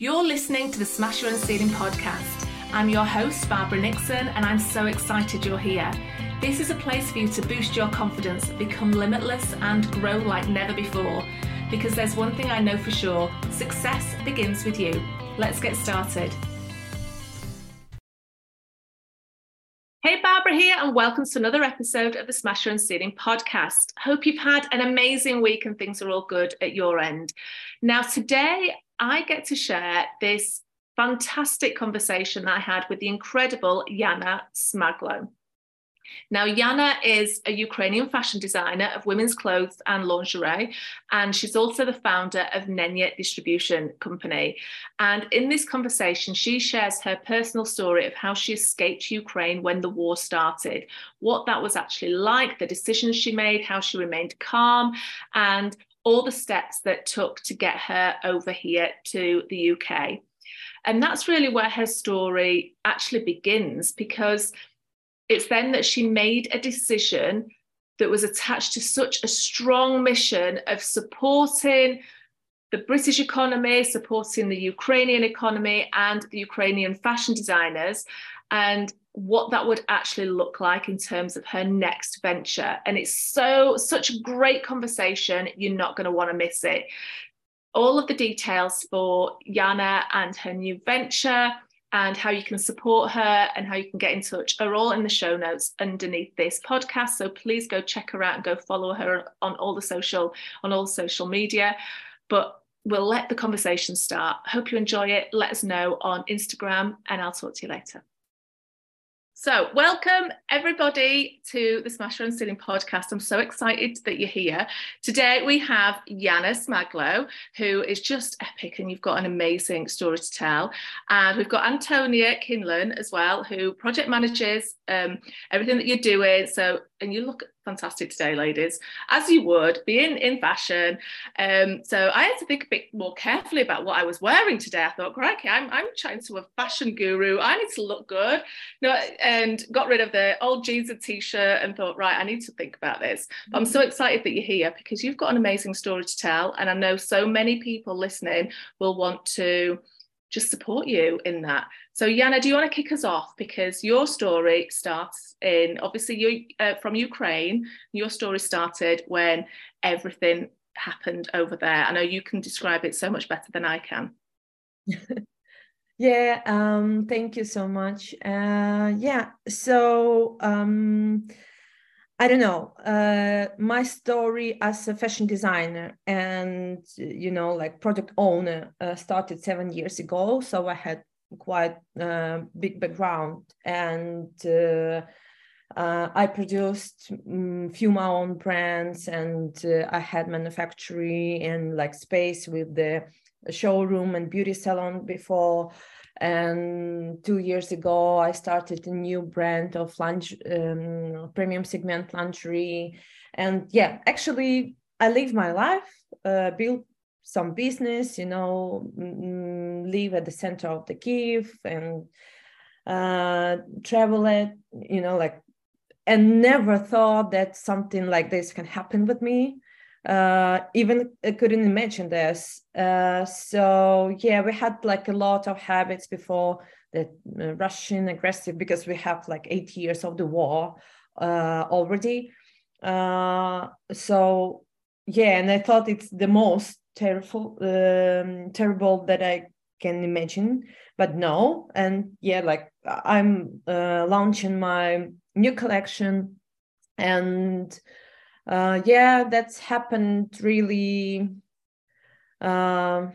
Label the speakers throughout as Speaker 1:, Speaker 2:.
Speaker 1: You're listening to the Smash Your Own Ceiling podcast. I'm your host, Barbara Nixon, and I'm so excited you're here. This is a place for you to boost your confidence, become limitless, and grow like never before. Because there's one thing I know for sure success begins with you. Let's get started. Hey, Barbara here, and welcome to another episode of the Smash Your Own Ceiling podcast. Hope you've had an amazing week and things are all good at your end. Now, today I get to share this fantastic conversation that I had with the incredible Yana Smaglo. Now, Yana is a Ukrainian fashion designer of women's clothes and lingerie, and she's also the founder of Nenya Distribution Company. And in this conversation, she shares her personal story of how she escaped Ukraine when the war started, what that was actually like, the decisions she made, how she remained calm, and all the steps that took to get her over here to the UK. And that's really where her story actually begins because it's then that she made a decision that was attached to such a strong mission of supporting the British economy, supporting the Ukrainian economy and the Ukrainian fashion designers, and what that would actually look like in terms of her next venture. And it's so, such a great conversation. You're not going to want to miss it. All of the details for Yana and her new venture and how you can support her and how you can get in touch are all in the show notes underneath this podcast. So please go check her out and go follow her on all the social on all social media. But we'll let the conversation start. Hope you enjoy it. Let us know on Instagram and I'll talk to you later. So, welcome everybody to the Smash Your Own Ceiling podcast. I'm so excited that you're here. Today we have Yana Smaglo, who is just epic, and you've got an amazing story to tell. And we've got Antonia Kinlan as well, who project manages um, everything that you're doing. So, and you look fantastic today, ladies, as you would, being in fashion. Um, so I had to think a bit more carefully about what I was wearing today. I thought, crikey, I'm, I'm chatting to a fashion guru. I need to look good. No, and got rid of the old jeans and t-shirt and thought, right, I need to think about this. But I'm so excited that you're here because you've got an amazing story to tell. And I know so many people listening will want to just support you in that. So, Yana, do you want to kick us off? Because your story starts in obviously you uh, from Ukraine. Your story started when everything happened over there. I know you can describe it so much better than I can.
Speaker 2: yeah, um, thank you so much. Uh, yeah, so um, I don't know, uh, my story as a fashion designer and, you know, like product owner uh, started seven years ago. So I had quite uh, big background. And uh, uh, I produced um, few my own brands and uh, I had manufacturing and like space with the showroom and beauty salon before. And two years ago i started a new brand of lunch um, premium segment lingerie. And yeah actually i live my life uh, build some business you know mm, live at the center of the kiev and uh, travel it you know like and never thought that something like this can happen with me uh, even I couldn't imagine this. Uh, so yeah, we had like a lot of habits before the uh, Russian aggressive because we have like eight years of the war uh, already. Uh, so yeah, and I thought it's the most terrible, um, terrible that I can imagine, but no. And yeah, like I'm uh, launching my new collection and uh, yeah, that's happened really, uh,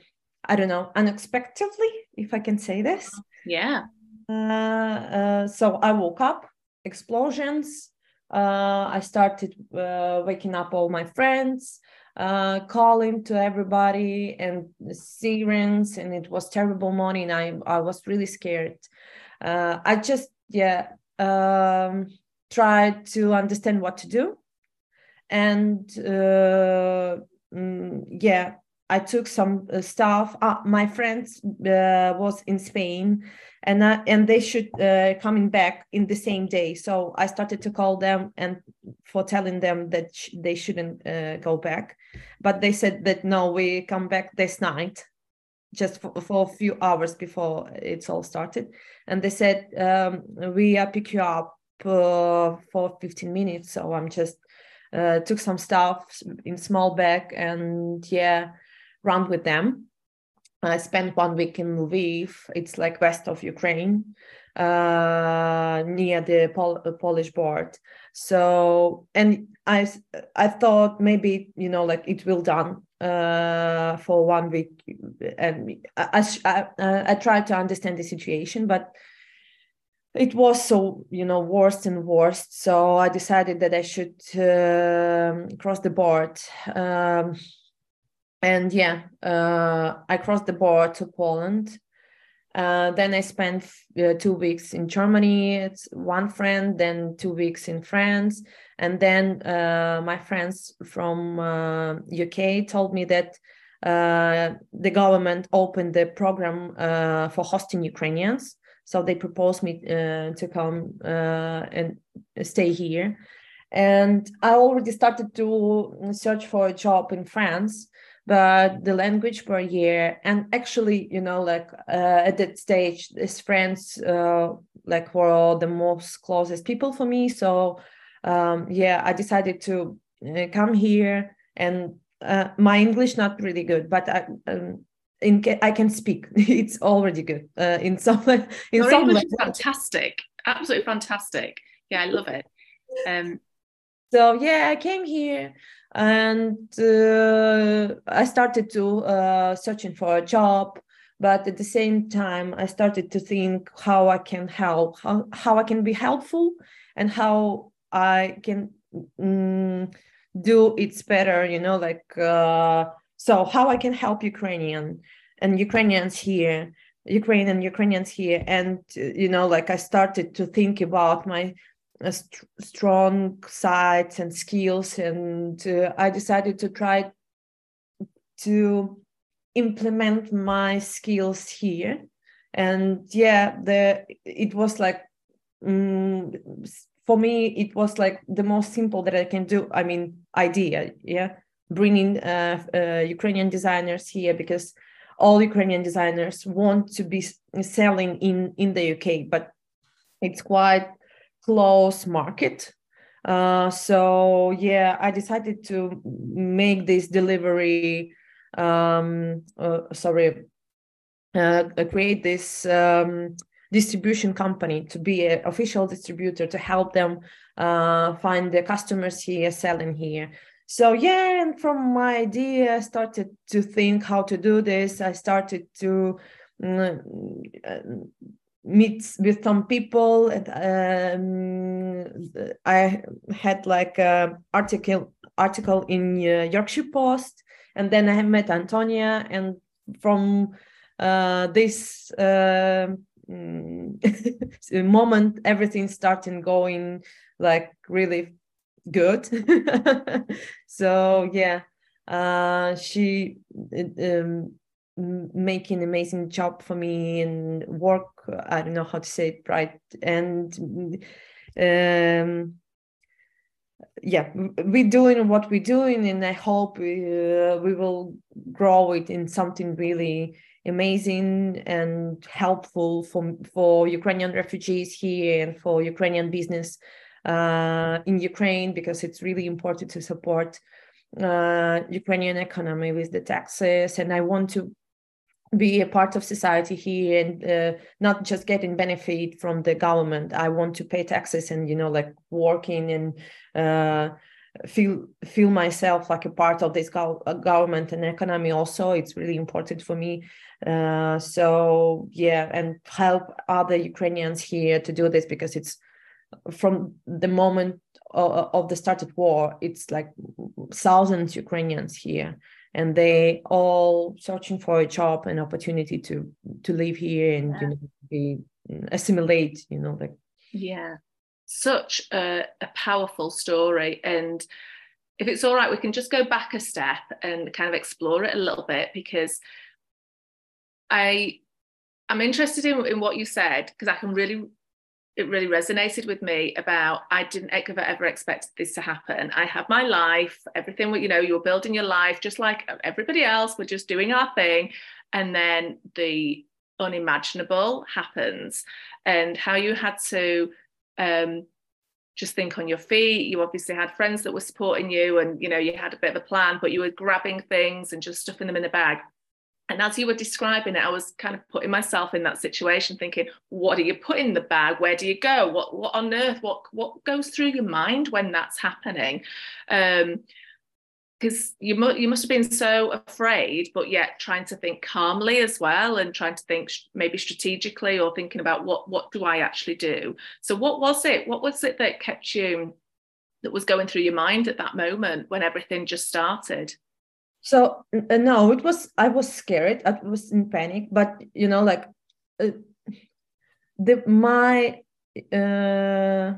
Speaker 2: I don't know, unexpectedly, if I can say this.
Speaker 1: Yeah.
Speaker 2: Uh, uh so I woke up, explosions. Uh, I started uh, waking up all my friends, calling to everybody, and sirens, and it was terrible morning. I I was really scared. I just yeah um, tried to understand what to do and uh, mm, yeah i took some uh, stuff. Uh, my friends uh, was in spain and and they should uh, coming back in the same day. So i started to call them and for telling them that sh- they shouldn't uh, go back. But they said that no we come back this night just for, for, a few hours before it's all started. And they said um, we uh, pick you up for 15 minutes. So i'm just took some stuff in small bag and yeah run with them i spent one week in lviv it's like west of ukraine uh, near the Pol- polish border so and i i thought maybe you know like it will done uh, for one week, and I, I, I tried to understand the situation, but it was so you know worse and worse. So I decided that I should uh, cross the board. Um, and yeah, uh, I crossed the border to Poland. Uh, then I spent uh, two weeks in Germany. It's one friend, then two weeks in France, and then uh, my friends from UK uh, told me that uh, the government opened the program for hosting Ukrainians. So they proposed me to come and stay here. And I already started to search for a job in France but the language barrier and actually you know like uh, at that stage his friends uh, like were the most closest people for me so um, yeah i decided to uh, come here and uh, my english not really good but i um, in I can speak. It's already good. Uh, in some in
Speaker 1: Your some English is fantastic. Absolutely fantastic. Yeah, I love it. Um,
Speaker 2: so yeah, I came here and uh, I started to uh, searching for a job. But at the same time, I started to think how I can help, how, how I can be helpful, and how I can mm, do it's better. You know, like uh, so how I can help Ukrainian and Ukrainians here, Ukrainian Ukrainians here, and you know, like I started to think about my st- strong sides and skills and uh, i decided to try to implement my skills here. And yeah the it was like um, for me it was like the most simple that i can do i mean idea yeah? Bringing uh, uh, ukrainian designers here because all ukrainian designers want to be selling in in the uk but it's quite close market. Uh, so yeah, I decided to make this delivery. Um, uh, sorry, uh, create this um, distribution company to be an official distributor to help them uh, find the customers here, selling here. So yeah, and from my idea, I started to think how to do this. I started to mm, uh, meet with some people and um, i had like a article article in uh, yorkshire post and then i met antonia and from uh, this uh, moment everything started going like really good. So yeah uh, she um, making amazing job for me and work i don't know how to say it right and um yeah we're doing what we're doing and i hope uh, we will grow it in something really amazing and helpful for for ukrainian refugees here and for ukrainian business uh, in ukraine because it's really important to support uh, Ukrainian economy with the taxes, and I want to be a part of society here and uh, not just getting benefit from the government. I want to pay taxes and you know like working and uh, feel feel myself like a part of this go- uh, government and economy also. It's really important for me. Uh, so yeah and help other ukrainians here to do this because it's from the moment of, of the started war it's like thousands ukrainians here and they all searching for a job and opportunity to to live here and yeah. you know be mm, assimilate you know like.
Speaker 1: Yeah. Such a, a powerful story. And if it's all right we can just go back a step and kind of explore it a little bit because i i'm interested in, in what you said because i can really it really resonated with me about I didn't ever ever expect this to happen. I had my life, everything you know, you're building your life just like everybody else. We're just doing our thing. and then the unimaginable happens and how you had to um, just think on your feet you obviously had friends that were supporting you and you know you had a bit of a plan but you were grabbing things and just stuffing them in the bag and as you were describing it i was kind of putting myself in that situation thinking what do you put in the bag where do you go what what on earth what what goes through your mind when that's happening um, because you, mu- you must have been so afraid, but yet trying to think calmly as well and trying to think sh- maybe strategically or thinking about what, what do I actually do? So, what was it? What was it that kept you, that was going through your mind at that moment when everything just started?
Speaker 2: So, uh, no, it was, I was scared. I was in panic, but you know, like, uh, the my uh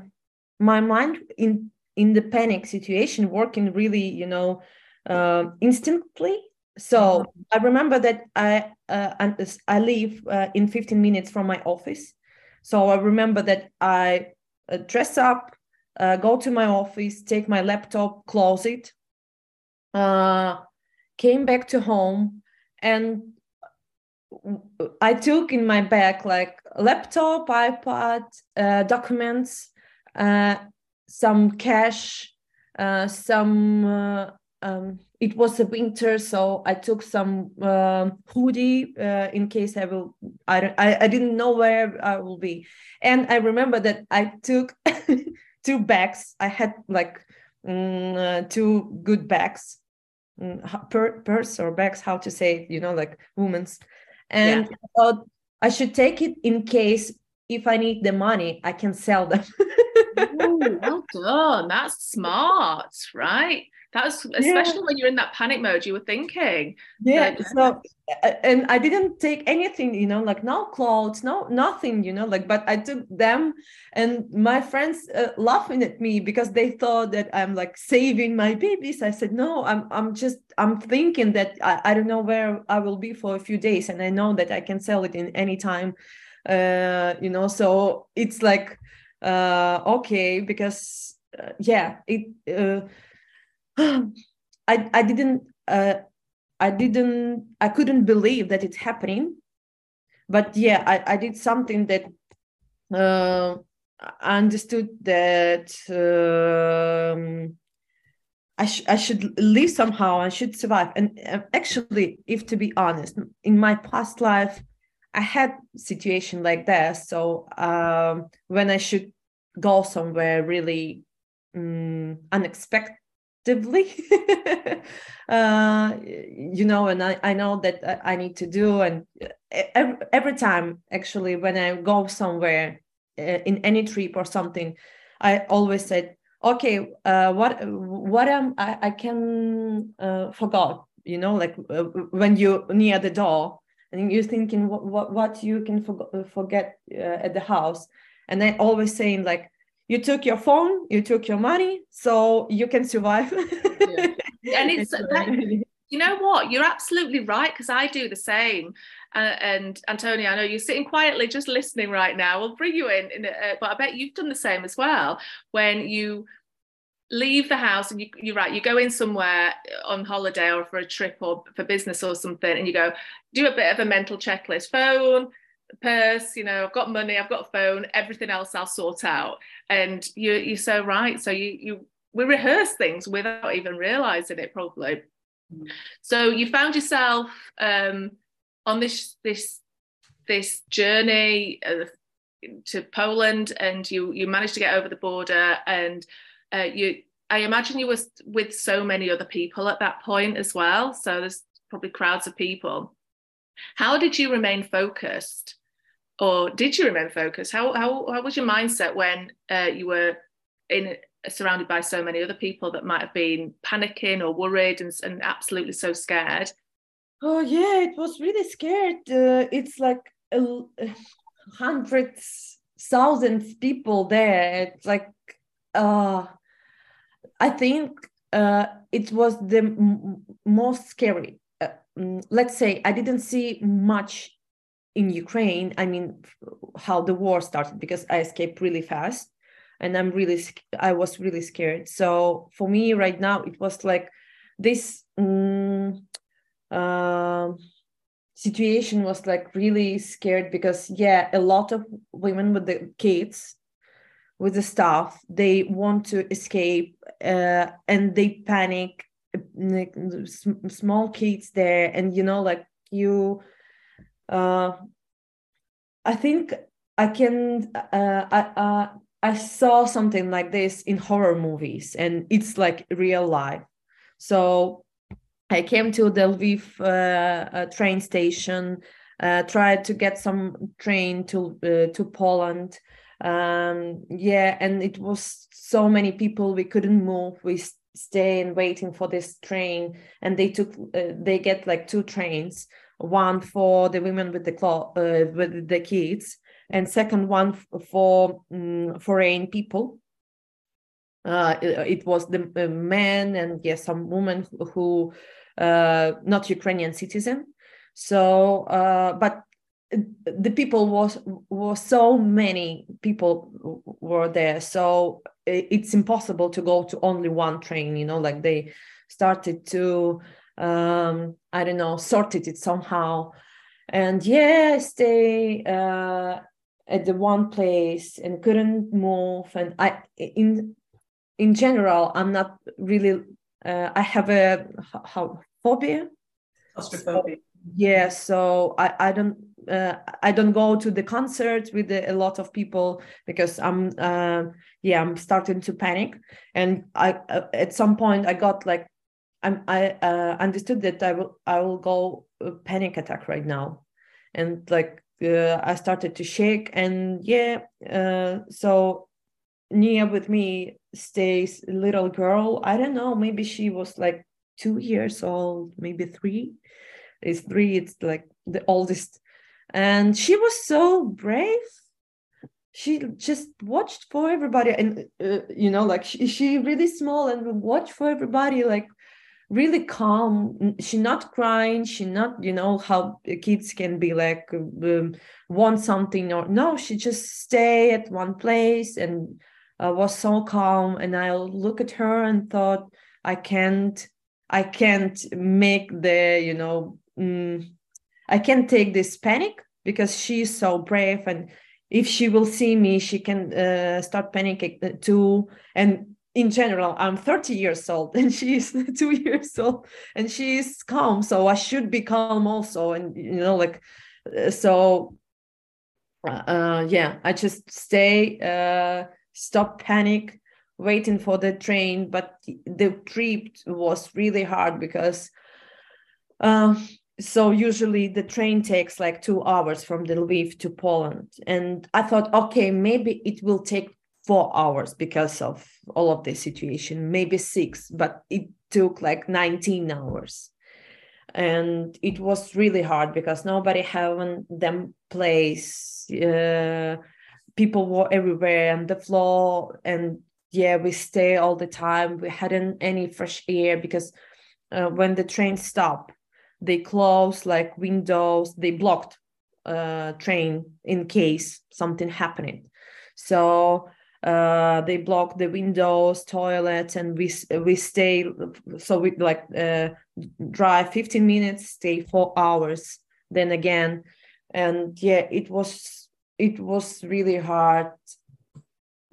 Speaker 2: my mind in in the panic situation working really you know uh, instantly so mm-hmm. i remember that i uh, i live uh, in 15 minutes from my office so i remember that i uh, dress up uh, go to my office take my laptop close it uh, came back to home and i took in my bag like laptop ipad documents some cash, uh, some. Uh, um, it was a winter, so I took some uh, hoodie uh, in case I will. I, I I didn't know where I will be, and I remember that I took two bags. I had like mm, two good bags, Mm, per, purse or bags. How to say it? You know, like women's. And yeah. I thought I should take it in case if I need the money, I can sell them.
Speaker 1: Ooh, well done. That's smart, right? That's especially yeah. when you're in that panic mode, you were thinking.
Speaker 2: Yeah. so, and I didn't take anything, you know, like no clothes, no nothing, you know, like. But I took them, and my friends uh, laughing at me because they thought that I'm like saving my babies. I said no, I'm I'm just I'm thinking that I, I don't know where I will be for a few days, and I know that I can sell it in any time uh, you know so it's like uh, okay because uh, yeah it uh, I, I didn't uh, I didn't I couldn't believe that it's happening. But yeah I, I did something that uh, I understood that um, I, sh- I should live somehow. I should survive. And uh, actually if to be honest in my past life I had situation like that. So um, when I should go somewhere really um, unexpectedly, uh, you know, and I, I know that I need to do, and every, every time actually when I go somewhere uh, in any trip or something, I always said, okay, uh, what what am I, I can uh, forgot, you know, like uh, when you near the door and you're thinking what what, what you can for, uh, forget uh, at the house? And i always saying like you took your phone you took your money so you can survive. Yeah.
Speaker 1: and it's that, you know what? You're absolutely right because i do the same. Uh, and antonia i know you're sitting quietly just listening right now. We'll bring you in, in uh, but i bet you've done the same as well. When you leave the house and you, you're right you go in somewhere on holiday or for a trip or for business or something and you go do a bit of a mental checklist phone purse you know i've got money i've got a phone everything else i'll sort out and you, you're so right so you you we rehearse things without even realizing it probably mm. so you found yourself um, on this this this journey uh, to Poland and you you managed to get over the border and uh, you I imagine you were with so many other people at that point as well. So there's probably crowds of people. How did you remain focused, or did you remain focused? How how, how was your mindset when uh, you were in surrounded by so many other people that might have been panicking or worried and, and absolutely so scared?
Speaker 2: Oh yeah, it was really scared. Uh, it's like a, hundreds, thousands people there. It's like uh, I think uh, it was the m- most scary. Mm, let's say I didn't see much in Ukraine. I mean, how the war started because I escaped really fast, and I'm really I was really scared. So for me right now, it was like this. Um, uh, situation was like really scared because yeah a lot of women with the kids with the staff they want to escape uh, and they panic small kids there and you know like you uh i think i can uh i uh i saw something like this in horror movies and it's like real life so I came to the Lviv uh, train station, uh, tried to get some train to uh, to Poland. Um, yeah, and it was so many people we couldn't move. We stay and waiting for this train, and they took uh, they get like two trains, one for the women with the clo- uh, with the kids, and second one for um, foreign people. Uh, it, it, was the uh, men and yes, some women who uh, not Ukrainian citizen. So, uh, but the people was was so many people were there, so it's impossible to go to only one train. You know, like they started to um, I don't know sorted it somehow, and yeah, stay uh, at the one place and couldn't move. And I in in general, I'm not really uh, I have a how, phobia.
Speaker 3: Claustrophobia.
Speaker 2: yeah, so I I don't uh, I don't go to the concerts with a lot of people because I'm uh, yeah I'm starting to panic, and I uh, at some point I got like I'm, I uh, understood that I will I will go panic attack right now, and like uh, I started to shake and yeah uh, so Nia with me stays little girl. I don't know, maybe she was like two years old, maybe three. It's three, it's like the oldest. And she was so brave. She just watched for everybody. And, uh, you know, like she, she really small and watched for everybody, like really calm she not crying she not you know how kids can be like um, want something or no she just stay at one place and uh, was so calm and i look at her and thought i can't i can't make the you know mm, i can't take this panic because she's so brave and if she will see me she can uh, start panicking uh, too. And in general i'm 30 years old and she's two years old and she's calm so i should be calm also and you know like uh, so uh, yeah i just stay uh, stop panic waiting for the train but the trip was really hard because uh, so usually the train takes like two hours from the Lviv to Poland. And I thought okay maybe it will take four hours because of all of this situation maybe six but it took like 19 hours. And it was really hard because nobody having them place uh, people were everywhere on the floor. And yeah we stay all the time. We hadn't any fresh air because uh, when the train stopped they closed like windows they blocked uh, train in case something happening. So uh, they block the windows toilets and we we stay so we like uh, drive 15 minutes stay four hours then again. And yeah it was it was really hard.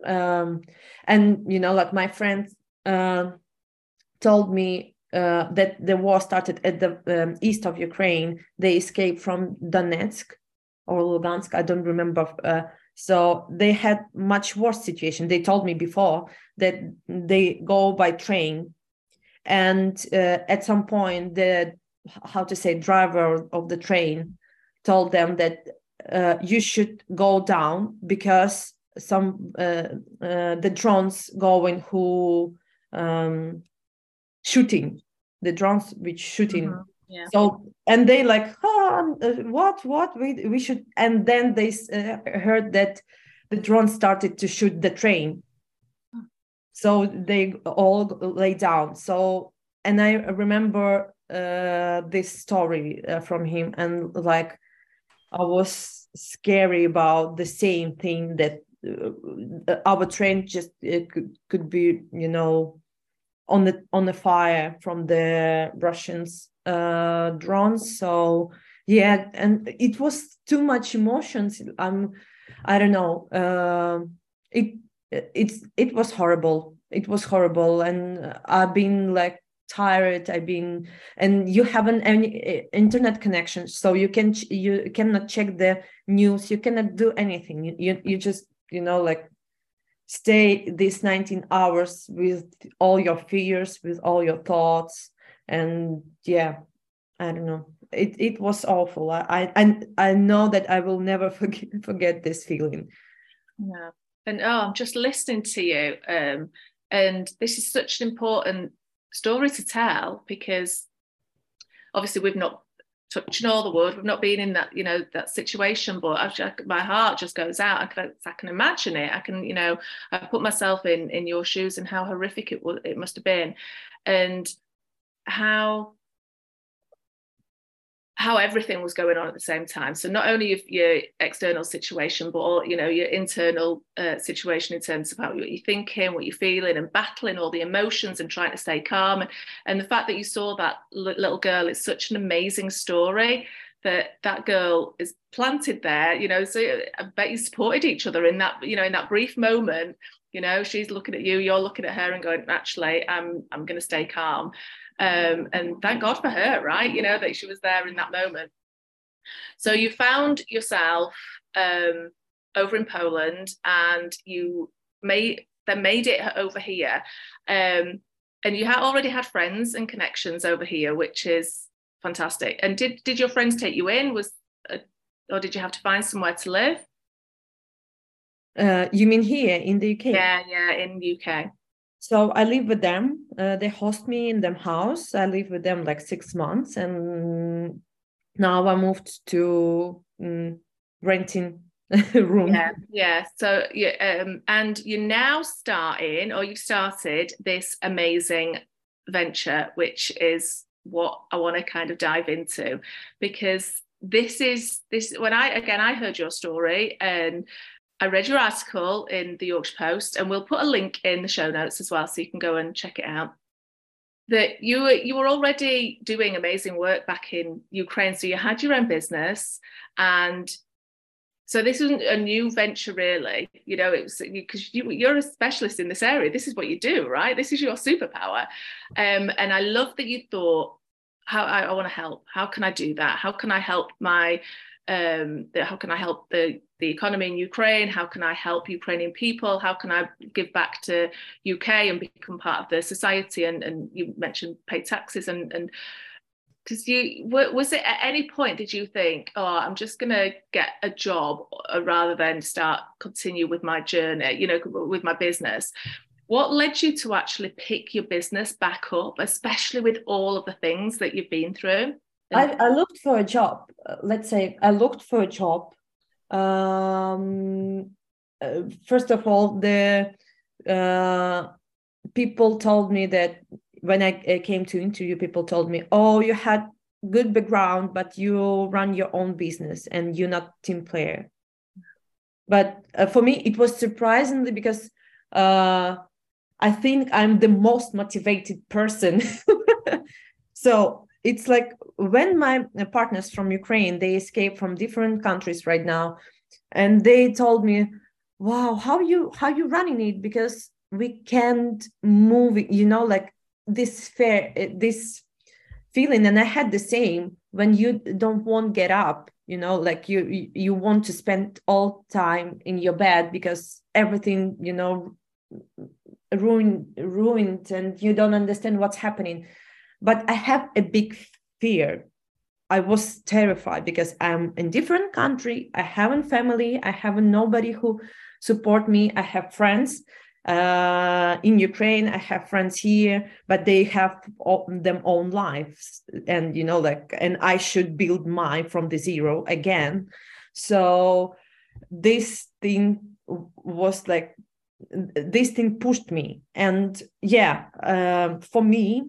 Speaker 2: Um, and you know like my friend uh, told me uh, that the war started at the um, east of ukraine. They escaped from donetsk or lugansk i don't remember uh, so they had much worse situation. They told me before that they go by train and uh, at some point the how to say driver of the train told them that uh, you should go down because some uh, uh, the drones going who um, shooting the drones which shooting mm-hmm. yeah. so and they like oh, what what? We, we should and then they uh, heard that the drone started to shoot the train. So they all lay down. So and i remember uh, this story uh, from him and like I was scary about the same thing that uh, our train just could could be you know on the on the fire from the Russians uh, drones. So yeah and it was too much emotions. Um i don't know uh, it it's it was horrible. It was horrible. And i've been like tired. I've been and you haven't any eh, internet connection. So you can you cannot check the news. You cannot do anything. You you, you just you know like stay these 19 hours with all your fears with all your thoughts and yeah i don't know. It, it was awful. I, I i know that i will never forget forget this feeling.
Speaker 1: Yeah. And oh i'm just listening to you um and this is such an important story to tell because obviously we've not touching all the wood we've not been in that you know that situation but I, my heart just goes out. I can, I can imagine it. I can you know I put myself in in your shoes and how horrific it was it must have been. And how how everything was going on at the same time. So not only your external situation, but all you know your internal uh, situation in terms of how what you're thinking, what you're feeling, and battling all the emotions and trying to stay calm. And, and the fact that you saw that little girl is such an amazing story. That that girl is planted there, you know. So I bet you supported each other in that, you know, in that brief moment. You know, she's looking at you, you're looking at her, and going, actually, I'm I'm going to stay calm. Um, and thank God for her, right? You know, that she was there in that moment. So you found yourself um, over in Poland and you made then made it over here. Um, and you had already had friends and connections over here, which is fantastic. And did did your friends take you in? Was a, or did you have to find somewhere to live?
Speaker 2: Uh, you mean here in the UK?
Speaker 1: Yeah, yeah, in UK.
Speaker 2: So I live with them. Uh, they host me in their house. I live with them like six months, and now I moved to um, renting room.
Speaker 1: Yeah, yeah. So yeah, um, and you're now starting, or you've started this amazing venture, which is what I want to kind of dive into, because this is this when I again I heard your story and I read your article in the Yorkshire Post, and we'll put a link in the show notes as well, so you can go and check it out. That you were you were already doing amazing work back in Ukraine, so you had your own business, and so this isn't a new venture, really. You know, it was because you, you're a specialist in this area. This is what you do, right? This is your superpower, um, and I love that you thought, how I, I want to help. How can I do that? How can I help my um, how can I help the, the economy in Ukraine? How can I help Ukrainian people? How can I give back to UK and become part of the society? And, and you mentioned pay taxes and and because you was it at any point did you think oh i'm just going to get a job uh, rather than start continue with my journey you know with my business what led you to actually pick your business back up especially with all of the things that you've been through
Speaker 2: I, I looked for a job. Uh, let's say I looked for a job. Um, uh, first of all, the uh, people told me that when I, I came to interview, people told me, "Oh, you had good background, but you run your own business and you're not team player." But uh, for me, it was surprisingly because uh, I think I'm the most motivated person. so it's like when my partners from Ukraine they escape from different countries right now, and they told me, "Wow, how you how you running it? Because we can't move. You know, like this fair eh, this feeling." And I had the same when you don't want get up. You know, like you you want to spend all time in your bed because everything you know ruined ruined and you don't understand what's happening but I have a big fear. I was terrified because I'm in different country. I haven't family. I haven't nobody who support me. I have friends uh, in Ukraine. I have friends here, but they have all, them own lives, and you know, like, and I should build mine from the zero again. So this thing was like this thing pushed me and yeah uh, for me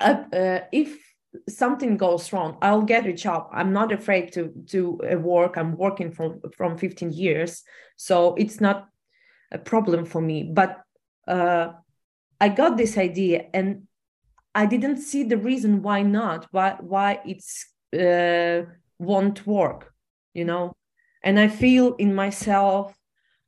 Speaker 2: uh, uh, if something goes wrong i'll get a job. I'm not afraid to do a work. I'm working from from 15 years so it's not a problem for me. But uh, i got this idea and i didn't see the reason why not why why it's uh, won't work you know? And i feel in myself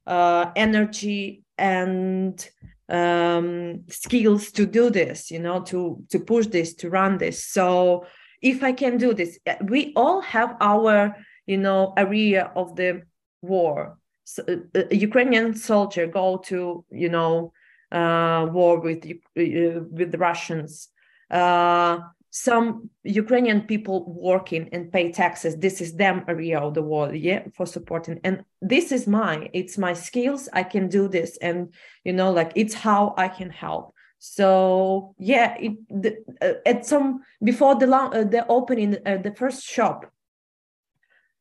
Speaker 2: uh, energy and um, skills to do this you know to to push this to run this. So if i can do this uh, we all have our you know area of the war. So, uh, a ukrainian soldier go to you know uh, war with uh, with the russians. Uh, some Ukrainian people working and pay taxes. This is them area of the world, yeah, for supporting. And this is my, it's my skills. I can do this, and you know, like it's how I can help. So yeah, it the, uh, at some before the uh, the opening uh, the first shop,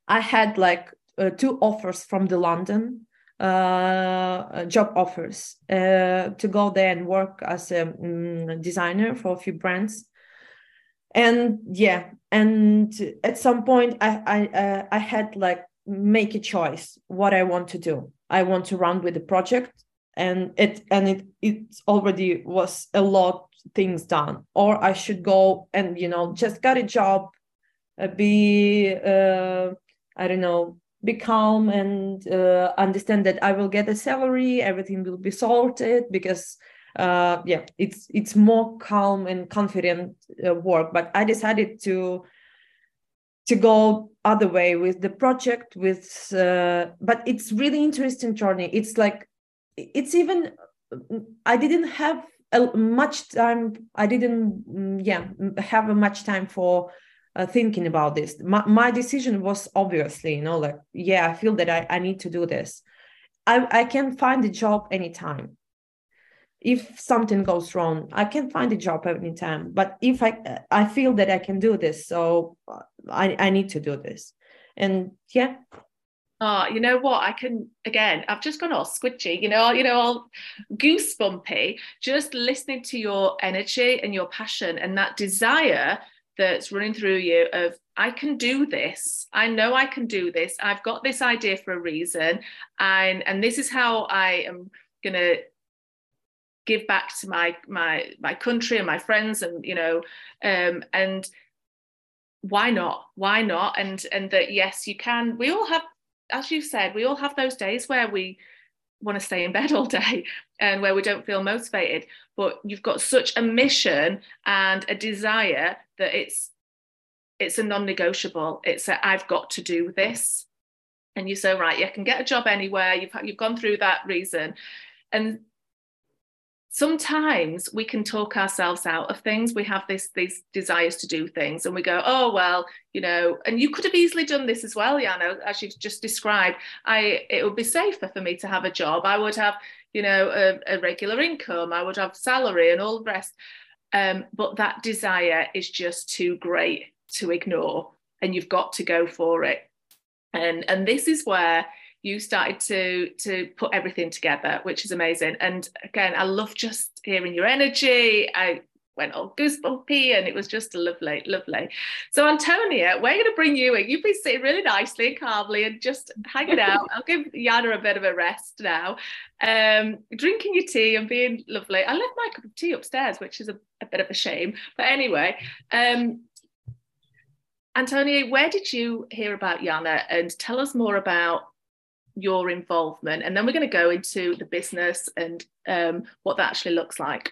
Speaker 2: I had like uh, two offers from the London uh, job offers uh, to go there and work as a um, designer for a few brands and yeah and at some point i i uh, i had like make a choice what i want to do. I want to run with the project and it and it it already was a lot things done. Or i should go and you know just get a job uh, be uh, i don't know be calm and uh, understand that i will get a salary everything will be sorted because uh, yeah, it's it's more calm and confident uh, work. But I decided to to go other way with the project. With uh, but it's really interesting journey. It's like it's even I didn't have a, much time. I didn't mm, yeah have a much time for uh, thinking about this. My, my decision was obviously, you know, like, yeah, I feel that I, I need to do this. I, I can find a job anytime if something goes wrong i can find a job anytime but if i i feel that i can do this so uh, i i need to do this and yeah
Speaker 1: Oh, you know what? I can again. I've just gone all squidgy, you know, you know, all goosebumpy. Just listening to your energy and your passion and that desire that's running through you of I can do this. I know I can do this. I've got this idea for a reason, and and this is how I am gonna give back to my my my country and my friends and you know um, and why not? Why not? And and that yes you can we all have as you said we all have those days where we want to stay in bed all day and where we don't feel motivated but you've got such a mission and a desire that it's it's a non-negotiable. It's a i've got to do this. And you're so right you can get a job anywhere you've you've gone through that reason. And sometimes we can talk ourselves out of things. We have this these desires to do things and we go oh well you know and you could have easily done this as well Yana as you've just described. I it would be safer for me to have a job. I would have you know a, a regular income. I would have salary and all the rest. Um, but that desire is just too great to ignore and you've got to go for it. And and this is where you started to to put everything together, which is amazing. And again, I love just hearing your energy. I went all goosebumpy and it was just lovely, lovely. So Antonia, we're going to bring you in. You've been sitting really nicely and calmly and just hanging out. I'll give Yana a bit of a rest now. Um, drinking your tea and being lovely. I left my cup of tea upstairs, which is a, a bit of a shame. But anyway, um, Antonia, where did you hear about Yana? And tell us more about your involvement and then we're going to go into the business and um, what that actually looks like.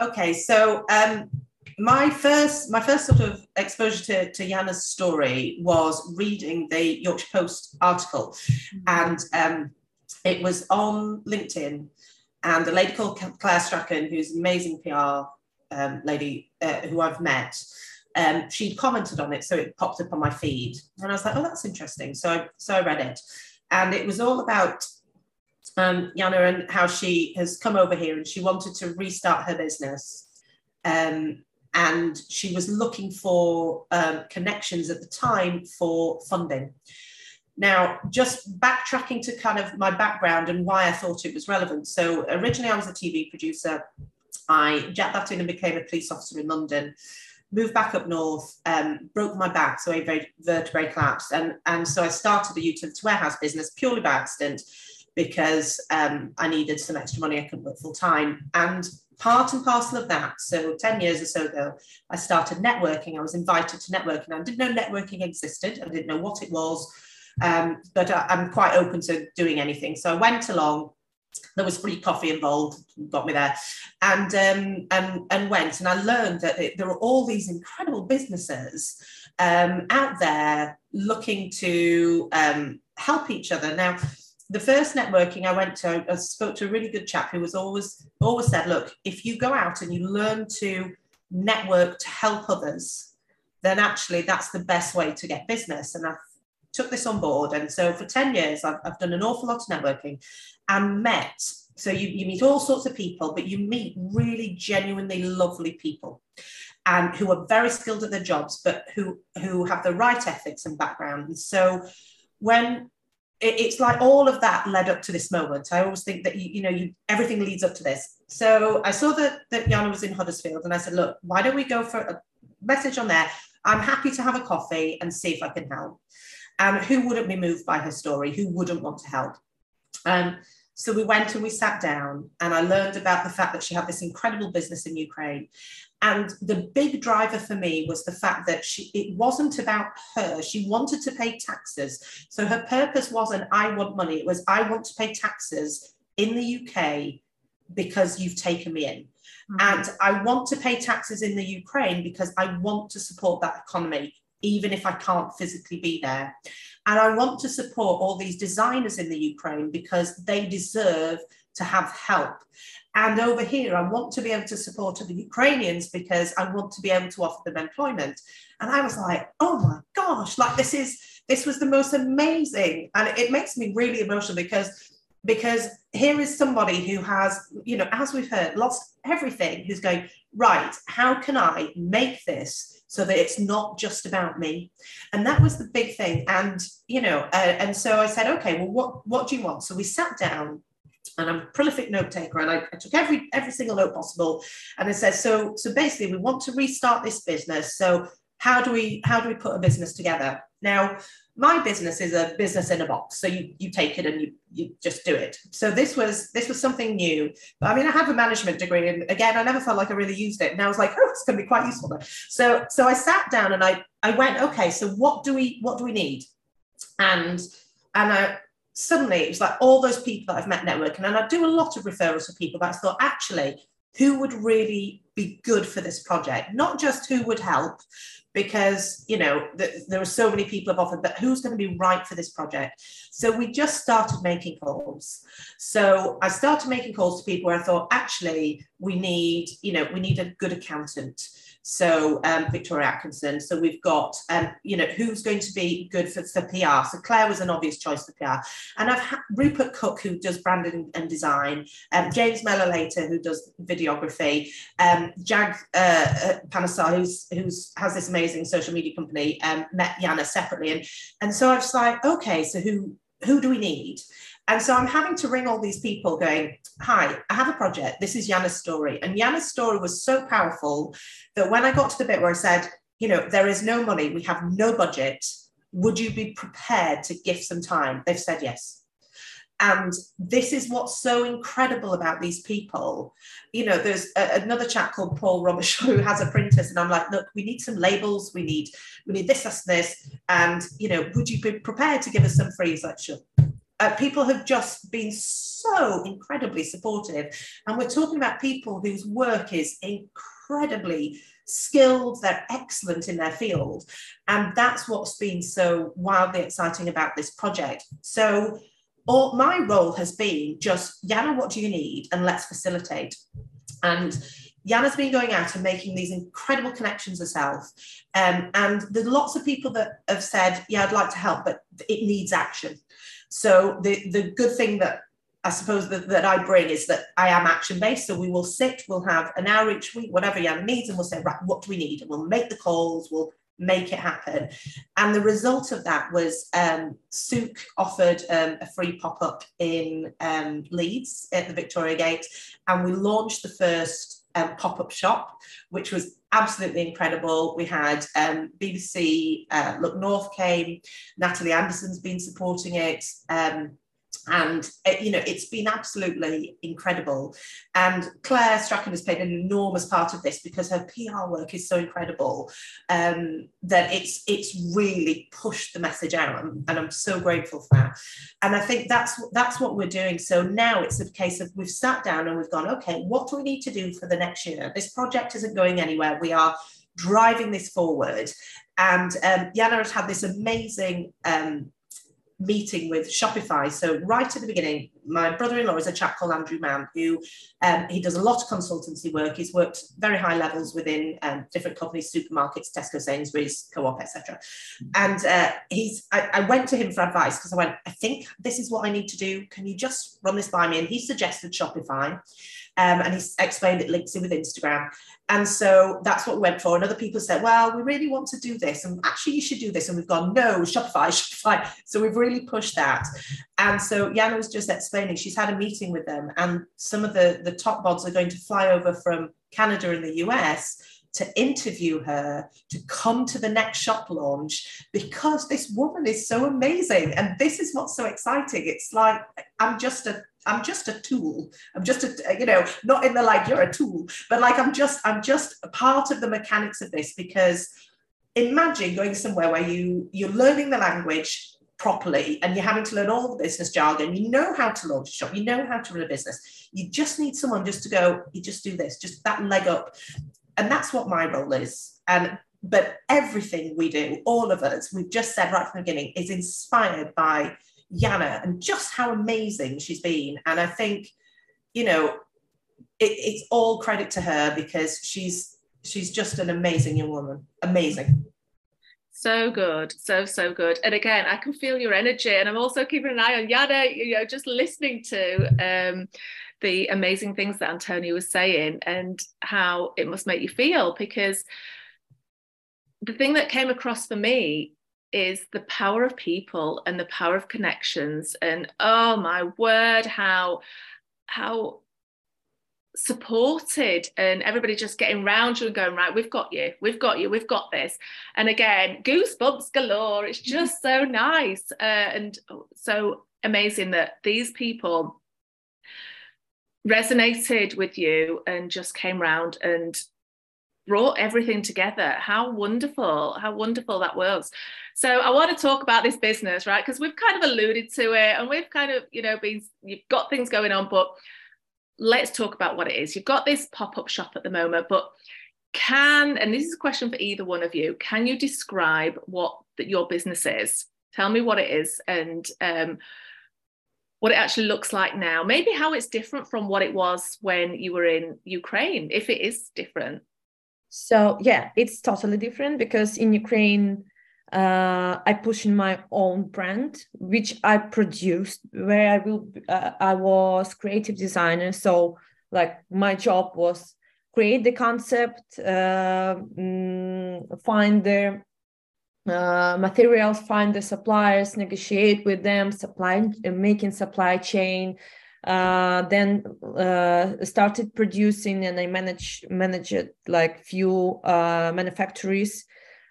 Speaker 3: Okay so um, my first my first sort of exposure to, to Yana's story was reading the Yorkshire Post article. Mm-hmm. and um, it was on LinkedIn. And a lady called Claire Strachan who's an amazing PR um, lady uh, who I've met um, she'd commented on it so it popped up on my feed. And I was like oh that's interesting. So I, so I read it and it was all about um, Yana and how she has come over here and she wanted to restart her business. Um, and she was looking for um, connections at the time for funding. Now, just backtracking to kind of my background and why I thought it was relevant. So, originally, I was a TV producer. I jacked that in and became a police officer in London moved back up north, um, broke my back, so a vertebrae collapsed. And, and so I started a utility warehouse business purely by accident because um, I needed some extra money. I couldn't work full time. And part and parcel of that, so 10 years or so ago, I started networking. I was invited to networking. I didn't know networking existed, I didn't know what it was, um, but I, I'm quite open to doing anything. So I went along. There was free coffee involved, got me there, and um, and and went. And I learned that it, there are all these incredible businesses um, out there looking to um, help each other. Now, the first networking I went to, I spoke to a really good chap who was always always said, look, if you go out and you learn to network to help others, then actually that's the best way to get business. And I took this on board. And so for 10 years, I've, I've done an awful lot of networking and met. So you, you meet all sorts of people, but you meet really genuinely lovely people and who are very skilled at their jobs, but who who have the right ethics and background. And so when it's like all of that led up to this moment. I always think that you, you know you everything leads up to this. So I saw that that Yana was in Huddersfield, and I said, look, why don't we go for a message on there? I'm happy to have a coffee and see if I can help. And who wouldn't be moved by her story? Who wouldn't want to help? Um, so we went and we sat down, and I learned about the fact that she had this incredible business in Ukraine, and the big driver for me was the fact that she it wasn't about her. She wanted to pay taxes. So her purpose wasn't I want money. It was I want to pay taxes in the UK because you've taken me in. Mm-hmm. And I want to pay taxes in the Ukraine because I want to support that economy, even if I can't physically be there. And I want to support all these designers in the Ukraine because they deserve to have help. And over here, I want to be able to support the Ukrainians because I want to be able to offer them employment. And I was like, oh my gosh, like this is this was the most amazing. And it makes me really emotional because because here is somebody who has, you know, as we've heard, lost everything, who's going, right, how can I make this so that it's not just about me? And that was the big thing. And, you know, uh, and so I said, okay, well, what, what do you want? So we sat down and I'm a prolific note taker and I, I, took every every single note possible and I said so so basically we want to restart this business so how do we how do we put a business together now my business is a business in a box. So you you take it and you you just do it. So this was this was something new. I mean I have a management degree and again I never felt like I really used it. And I was like oh it's going to be quite useful so so I sat down and I I went okay so what do we what do we need? And and I suddenly it was like all those people that I've met networking, and I do a lot of referrals for people that I thought actually who would really be good for this project, not just who would help, because you know th- there are so many people have offered, but who's going to be right for this project? So we just started making calls. So I started making calls to people where I thought actually we need, you know, we need a good accountant so um, Victoria Atkinson. So we've got, um, you know, who's going to be good for, for PR. So Claire was an obvious choice for PR. And I've had Rupert Cook, who does branding and design, um, James Mellor who does videography, um, Jag uh, uh, Panasar, who's, who's has this amazing social media company, um, met Yana separately. And, and so I was like, okay, so who, who do we need? And so I'm having to ring all these people going, Hi, I have a project. This is Yana's story. And Yana's story was so powerful that when I got to the bit where I said, You know, there is no money, we have no budget. Would you be prepared to give some time? They've said yes. And this is what's so incredible about these people. You know, there's a, another chap called Paul Robichaud who has a printers, and I'm like, look, we need some labels, we need, we need this, this, this, and you know, would you be prepared to give us some free? He's like, sure uh, people have just been so incredibly supportive. And we're talking about people whose work is incredibly skilled, they're excellent in their field. And that's what's been so wildly exciting about this project. So, all, my role has been just, Yana, what do you need? And let's facilitate. And Yana's been going out and making these incredible connections herself. Um, and there's lots of people that have said, Yeah, I'd like to help, but it needs action. So the, the good thing that I suppose that, that I bring is that I am action based. So we will sit, we'll have an hour each week, whatever Jan needs, and we'll say, right, what do we need? And we'll make the calls, we'll make it happen. And the result of that was um, Sook offered um, a free pop up in um, Leeds at the Victoria Gate, and we launched the first um, pop up shop, which was absolutely incredible. We had um, BBC uh, Look North came, Natalie Anderson's been supporting it. Um, and uh, you know it's been absolutely incredible. And claire strachan has played an enormous part of this because her pr work is so incredible um, that it's it's really pushed the message out. And, and i'm so grateful for that. And i think that's that's what we're doing. So now it's a case of we've sat down and we've gone okay what do we need to do for the next year? This project isn't going anywhere. We are driving this forward. And um, Yana has had this amazing um, meeting with Shopify. So right at the beginning, my brother-in-law is a chap called Andrew Mann, who um, he does a lot of consultancy work. He's worked very high levels within um, different companies, supermarkets, Tesco, Sainsbury's, Co-op, etc. And uh, he's, I, I, went to him for advice because I went, I think this is what I need to do. Can you just run this by me? And he suggested Shopify. Um, and he explained it links in with Instagram. And so that's what we went for. And other people said, well, we really want to do this. And actually, you should do this. And we've gone, no, Shopify, Shopify. So we've really pushed that. And so Yana was just explaining, she's had a meeting with them. And some of the, the top bods are going to fly over from Canada and the US to interview her to come to the next shop launch because this woman is so amazing and this is what's so exciting it's like i'm just a I'm just a tool. I'm just a, you know, not in the like you're a tool, but like I'm just, I'm just a part of the mechanics of this because imagine going somewhere where you you're learning the language properly and you're having to learn all the business jargon. You know how to launch a shop, you know how to run a business. You just need someone just to go, you just do this, just that leg up. And that's what my role is. And but everything we do, all of us, we've just said right from the beginning, is inspired by Yana and just how amazing she's been. And I think, you know, it, it's all credit to her because she's she's just an amazing young woman. Amazing.
Speaker 1: So good, so so good. And again, I can feel your energy, and I'm also keeping an eye on Yana. You know, just listening to um, the amazing things that Antonia was saying, and how it must make you feel. Because the thing that came across for me is the power of people and the power of connections. And oh my word how how supported and everybody just getting round you and going right we've got you we've got you we've got this. And again goosebumps galore. It's mm-hmm. just so nice. Uh, and so amazing that these people resonated with you and just came round and brought everything together. How wonderful, how wonderful that was. So I want to talk about this business, right? Because we've kind of alluded to it and we've kind of, you know, been, you've got things going on, but let's talk about what it is. You've got this pop up shop at the moment, but can, and this is a question for either one of you, can you describe what that your business is? Tell me what it is and um, what it actually looks like now. Maybe how it's different from what it was when you were in Ukraine, if it is different.
Speaker 2: So yeah, it's totally different because in Ukraine, uh, I push in my own brand, which I produced, where I will. Uh, I was creative designer, so like my job was create the concept, uh, mm, find the uh, materials, find the suppliers, negotiate with them, supply, making supply chain, uh, then uh, started producing and I managed managed like few uh, manufacturers.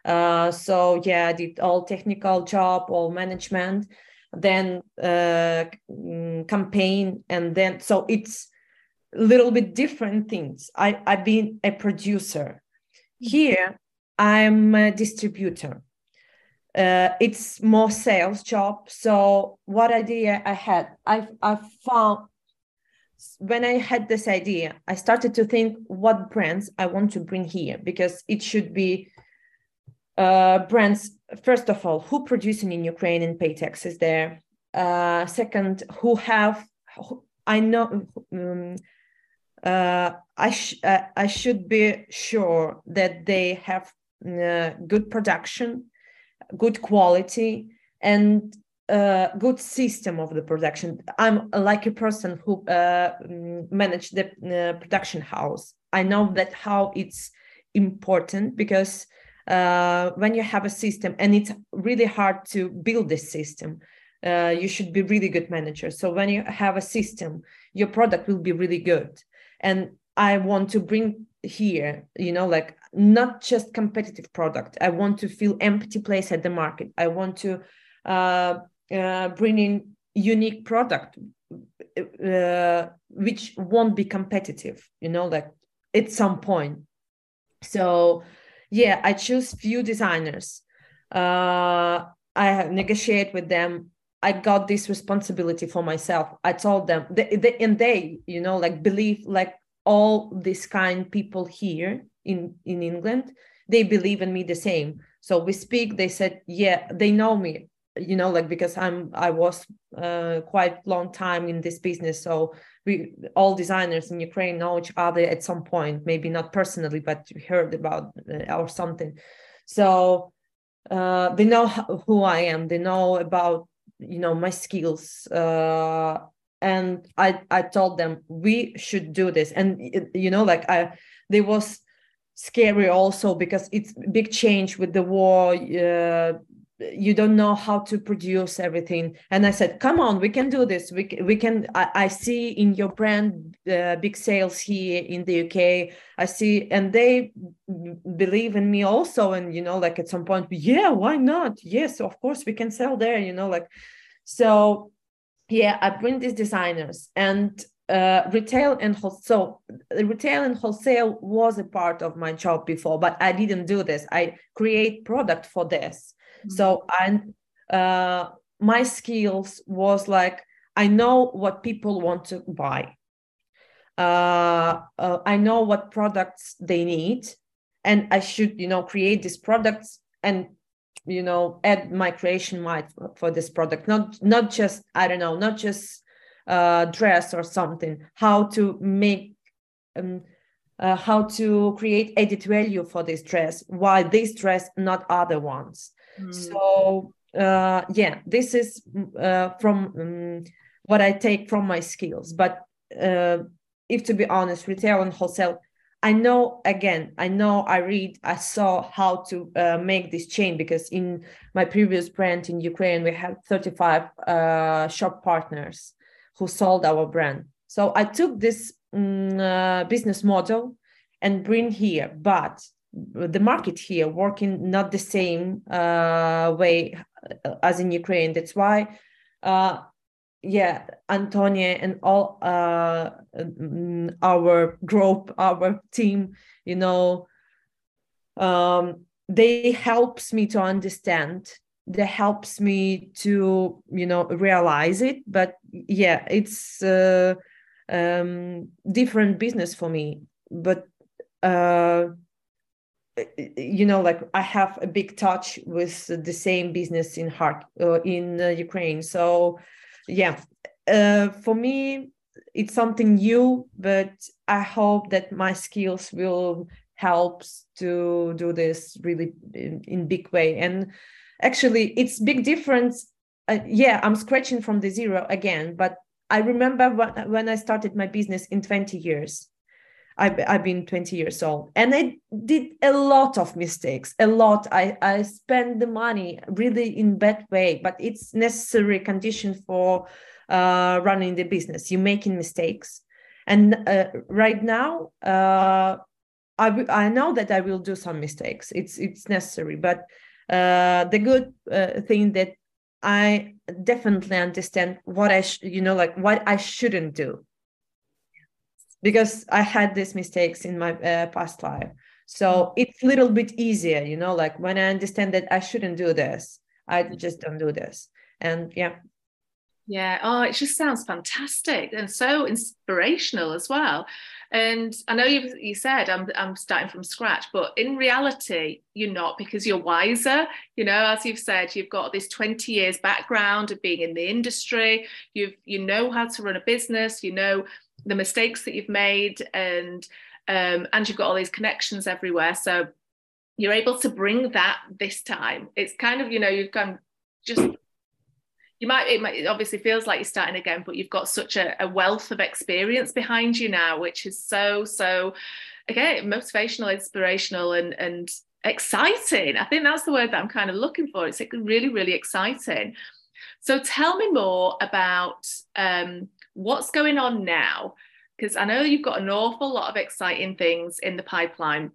Speaker 2: Uh, so yeah, I did all technical job, all management, then uh, mm, campaign, and then so it's a little bit different things. I I've been a producer. Here I'm a distributor. Uh, it's more sales job. So what idea I had, I I found when I had this idea, I started to think what brands I want to bring here because it should be uh, brands. First of all, who producing in Ukraine and pay taxes there. Uh, second, who have who, I know. Um, uh, I sh- uh, I should be sure that they have uh, good production, good quality, and a good system of the production. I'm like a person who uh, mm, manage the uh, production house. I know that how it's important because uh, when you have a system and it's really hard to build this system, uh, you should be really good manager. So when you have a system, your product will be really good. And I want to bring here, you know, like not just competitive product. I want to fill empty place at the market. I want to uh, uh, bringing unique product uh, which won't be competitive you know like at some point so yeah i choose few designers uh, i negotiate with them i got this responsibility for myself i told them they, they, and they you know like believe like all these kind people here in in england they believe in me the same. So we speak they said yeah they know me you know like because i'm i was uh, quite long time in this business. So we all designers in ukraine know each other at some point maybe not personally but heard about uh, or something. So uh, they know who i am. They know about you know my skills uh, and i i told them we should do this. And you know like i there was scary also because it's big change with the war uh, you don't know how to produce everything. And i said come on we can do this. We, we can I, I see in your brand uh, big sales here in the uk i see and they believe in me also. And you know like at some point yeah why not? Yes of course we can sell there you know like so yeah i bring these designers and uh, retail and wholesale so retail and wholesale was a part of my job before but i didn't do this. I create product for this. So and uh, my skills was like I know what people want to buy. Uh, uh, I know what products they need, and I should you know create these products and you know add my creation might for this product. Not not just I don't know not just uh, dress or something. How to make. Um, uh, how to create added value for this dress why this dress not other ones Mm. So uh, yeah, this is uh, from um, what I take from my skills. But uh, if to be honest, retail and wholesale, I know again, I know I read, I saw how to uh, make this chain because in my previous brand in Ukraine, we had 35 uh, shop partners who sold our brand. So I took this um, uh, business model and bring here, but the market here working not the same uh, way uh, as in Ukraine. That's why, uh, yeah, Antonia and all uh, our group, our team, you know, um, they helps me to understand. They helps me to you know realize it. But yeah, it's uh, um, different business for me. But uh, you know like i have a big touch with the same business in heart uh, in uh, ukraine so yeah. Uh, for me it's something new but i hope that my skills will help to do this really in, in big way. And actually it's big difference. Uh, yeah i'm scratching from the zero again but i remember when, when i started my business in 20 years I've, I've been 20 years old and I did a lot of mistakes, a lot. I, I spend the money really in bad way, but it's necessary condition for uh, running the business. You're making mistakes. And uh, right now, uh, I, I know that I will do some mistakes. It's, it's necessary, but uh, the good uh, thing that I definitely understand what I, sh- you know, like what I shouldn't do because I had these mistakes in my uh, past life. So mm. it's a little bit easier, you know, like when I understand that I shouldn't do this, I just don't do this. And yeah.
Speaker 1: Yeah. Oh, it just sounds fantastic and so inspirational as well. And I know you you said I'm I'm starting from scratch, but in reality, you're not because you're wiser. You know, as you've said, you've got this 20 years background of being in the industry. You've you know how to run a business. You know the mistakes that you've made and um, and you've got all these connections everywhere. So you're able to bring that this time. It's kind of you know you've gone just you might it, might, it obviously feels like you're starting again but you've got such a, a wealth of experience behind you now which is so so again motivational inspirational and and exciting. I think that's the word that i'm kind of looking for. It's like really really exciting. So tell me more about um, what's going on now? Because I know you've got an awful lot of exciting things in the pipeline.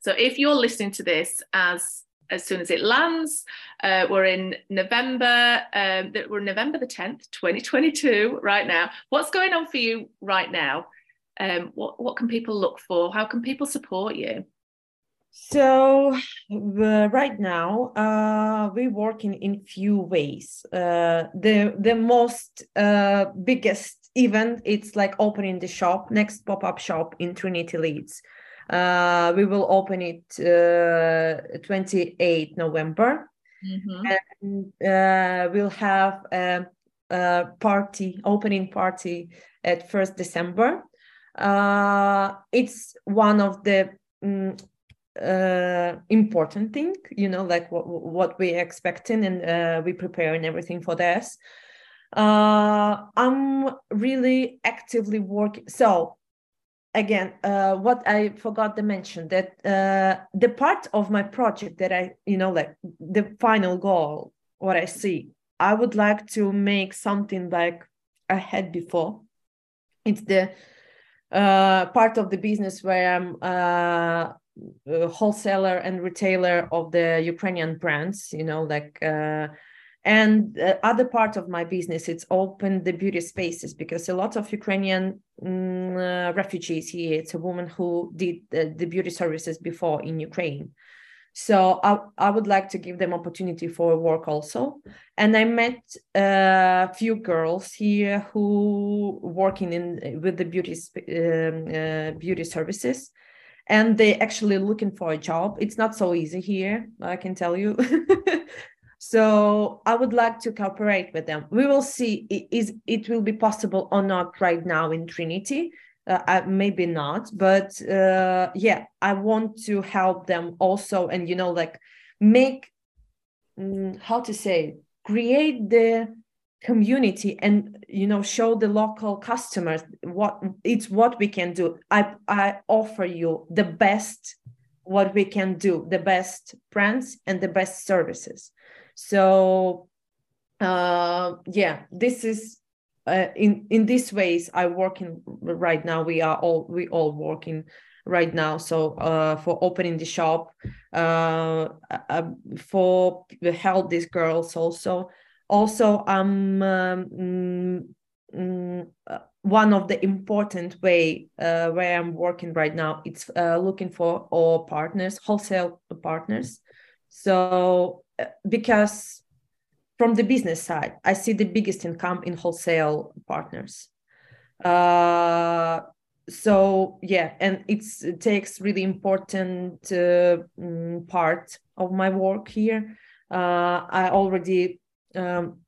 Speaker 1: So if you're listening to this as as soon as it lands. Uh, we're in November. Um, we're November the 10th, 2022, right now. What's going on for you right now? Um, what, what can people look for? How can people support you?
Speaker 2: So uh, right now uh, we're working in few ways. Uh, the the most uh, biggest event it's like opening the shop next pop up shop in Trinity Leeds. Uh, we will open it uh, 28 November, mm-hmm. and we'll have a, a, party opening party at first December. it's one of the um, uh, important thing you know like what, what we're expecting and uh, we preparing everything for this. Uh, i'm really actively working so again uh, what i forgot to mention that uh, the part of my project that i you know like the final goal what i see i would like to make something like i had before. It's the uh, part of the business where i'm uh, uh, wholesaler and retailer of the Ukrainian brands, you know, like uh, and uh, other part of my business it's open the beauty spaces because a lot of ukrainian mm, uh, refugees here it's a woman who did the beauty services before in ukraine. So I, I would like to give them opportunity for work also. And i met a uh, few girls here who working in with the beauty um, uh, beauty services and they actually looking for a job. It's not so easy here i can tell you. So i would like to cooperate with them. We will see is it will be possible or not right now in trinity? Uh, maybe not but uh, yeah i want to help them also and you know like make mm, how to say create the community and you know show the local customers what it's what we can do. I i offer you the best what we can do the best brands and the best services. So uh yeah this is uh, in in these ways i working right now. We are all we all working right now. So uh for opening the shop uh, uh for help these girls also also um, um uh, one of the important way uh, where i'm working right now it's uh, looking for all partners wholesale partners. So uh, because from the business side i see the biggest income in wholesale partners. Uh, so yeah and it takes really important uh, mm, part of my work here. I already um,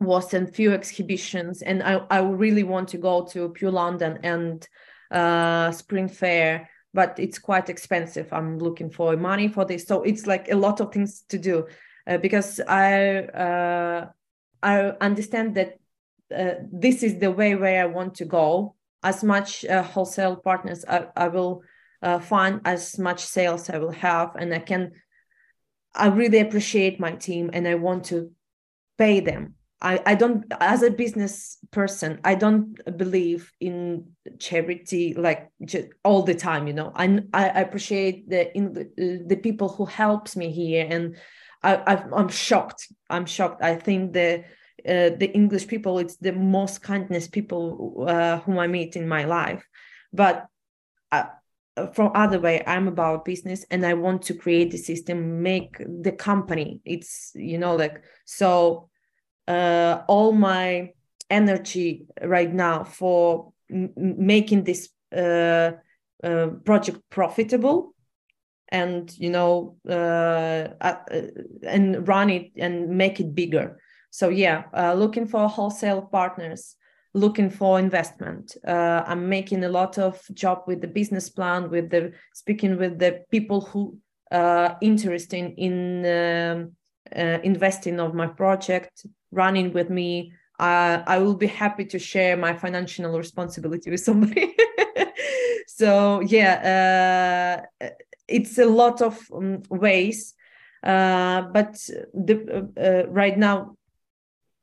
Speaker 2: was in few exhibitions and I, I really want to go to Pure London and uh, Spring Fair but it's quite expensive. I'm looking for money for this. So it's like a lot of things to do uh, because I uh, I understand that uh, this is the way where I want to go. As much uh, wholesale partners I, I will uh, find as much sales I will have and I can I really appreciate my team and I want to pay them. I, I don't as a business person i don't believe in charity like all the time you know? I, I appreciate the in the, the people who helps me here and I, am shocked. I'm shocked. I think the uh, the english people it's the most kindness people uh, whom i meet in my life. But uh, from other way i'm about business and i want to create the system make the company. It's you know like so uh, all my energy right now for m- making this uh, uh, project profitable and you know uh, uh, and run it and make it bigger. So yeah uh, looking for wholesale partners looking for investment. I'm making a lot of job with the business plan with the speaking with the people who uh, interested in um, uh, investing of my project running with me uh, i will be happy to share my financial responsibility with somebody. So yeah uh, it's a lot of um, ways uh, but the, uh, right now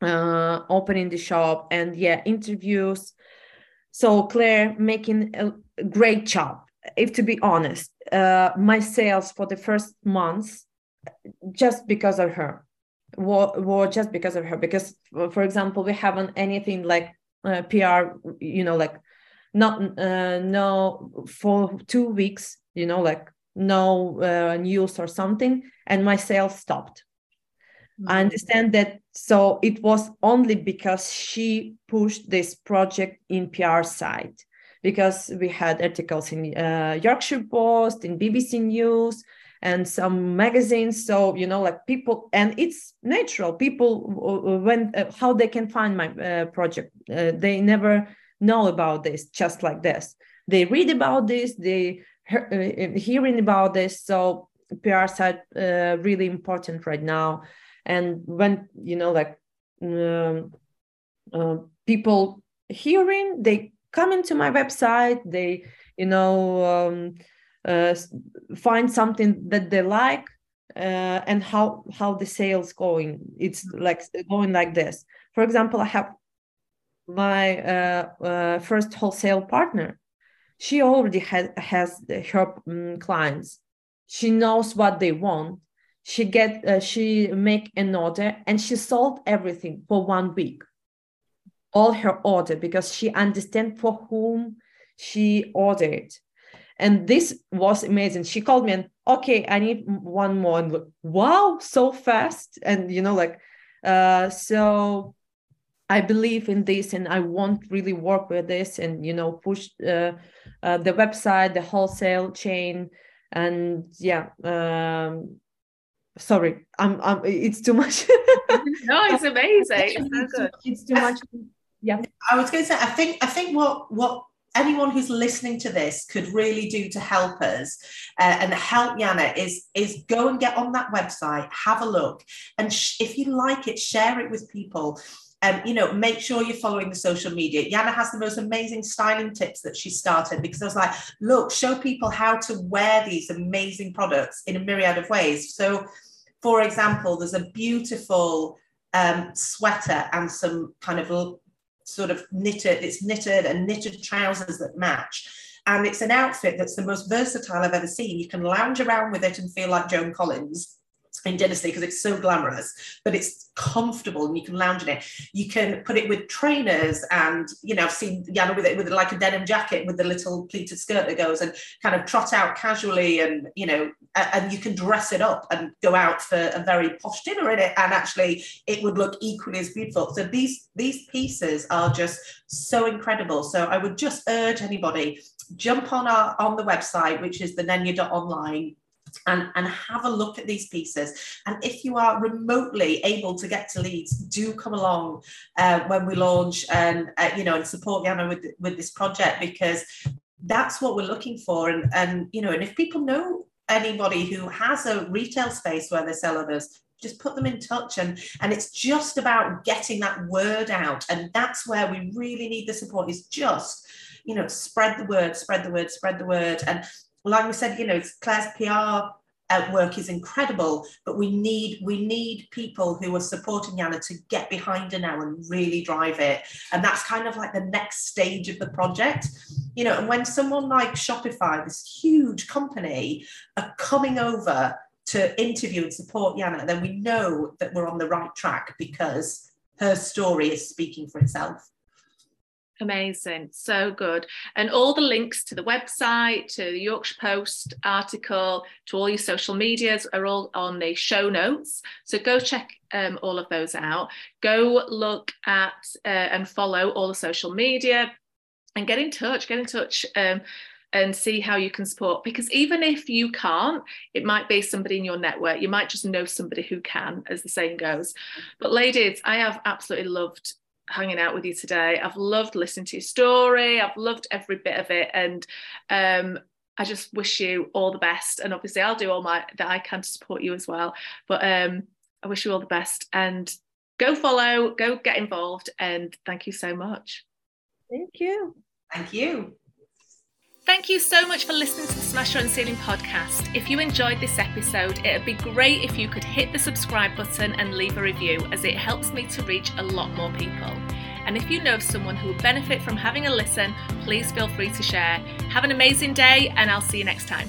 Speaker 2: uh, opening the shop and yeah interviews. So claire making a great job if to be honest. Uh, my sales for the first months just because of her war, war just because of her because for example we haven't anything like uh, pr you know like not uh, no for two weeks you know like no uh, news or something and my sales stopped mm-hmm. i understand that so it was only because she pushed this project in pr side because we had articles in uh, yorkshire post in bbc news and some magazines. So you know like people and it's natural. People when uh, how they can find my uh, project. Uh, they never know about this just like this. They read about this they uh, hearing about this. So pr side uh, really important right now. And when you know like um, uh, people hearing they come into my website. They you know um, uh, find something that they like uh, and how how the sales going. It's like going like this. For example i have my uh, uh, first wholesale partner. She already has has her um, clients. She knows what they want. She get uh, she make an order and she sold everything for one week. All her order because she understand for whom she ordered and this was amazing. She called me and okay i need one more. And look, wow so fast. And you know like uh so i believe in this and i want really work with this and you know push uh, uh, the website the wholesale chain. And yeah um sorry i'm, I'm it's too much.
Speaker 1: No it's amazing. It's, so good.
Speaker 2: it's too much. Yeah.
Speaker 3: I was going to say i think i think what what anyone who's listening to this could really do to help us uh, and help Yana is is go and get on that website, have a look, and sh- if you like it, share it with people. Um, you know, make sure you're following the social media. Yana has the most amazing styling tips that she started because I was like, look, show people how to wear these amazing products in a myriad of ways. So, for example, there's a beautiful um, sweater and some kind of sort of knitted, it's knitted and knitted trousers that match. And it's an outfit that's the most versatile I've ever seen. You can lounge around with it and feel like Joan Collins in Dynasty because it's so glamorous, but it's comfortable and you can lounge in it. You can put it with trainers and, you know, I've seen Yana with it with like a denim jacket with the little pleated skirt that goes and kind of trot out casually and, you know, and you can dress it up and go out for a very posh dinner in it and actually it would look equally as beautiful. So these, these pieces are just so incredible. So I would just urge anybody jump on our on the website, which is the nenya.online and, and have a look at these pieces. And if you are remotely able to get to Leeds, do come along uh, when we launch and uh, you know and support Yana with with this project because that's what we're looking for. And and you know, and if people know anybody who has a retail space where they sell others, just put them in touch and and it's just about getting that word out and that's where we really need the support is just you know spread the word spread the word spread the word and like we said, you know, Claire's PR work is incredible, but we need we need people who are supporting Yana to get behind her now and really drive it. And that's kind of like the next stage of the project. You know, and when someone like Shopify, this huge company, are coming over to interview and support Yana, then we know that we're on the right track because her story is speaking for itself.
Speaker 1: Amazing, so good. And all the links to the website, to the Yorkshire Post article, to all your social medias are all on the show notes. So go check um, all of those out. Go look at uh, and follow all the social media and get in touch, get in touch. Um, and see how you can support because even if you can't it might be somebody in your network you might just know somebody who can as the saying goes but ladies i have absolutely loved hanging out with you today. I've loved listening to your story. I've loved every bit of it. And um, I just wish you all the best. And obviously, I'll do all my that I can to support you as well. But um, I wish you all the best and go follow, go get involved. And thank you so much.
Speaker 2: Thank you.
Speaker 3: Thank you.
Speaker 1: Thank you so much for listening to the Smash Your Own Ceiling podcast. If you enjoyed this episode, it'd be great if you could hit the subscribe button and leave a review, as it helps me to reach a lot more people. And if you know of someone who would benefit from having a listen, please feel free to share. Have an amazing day, and I'll see you next time.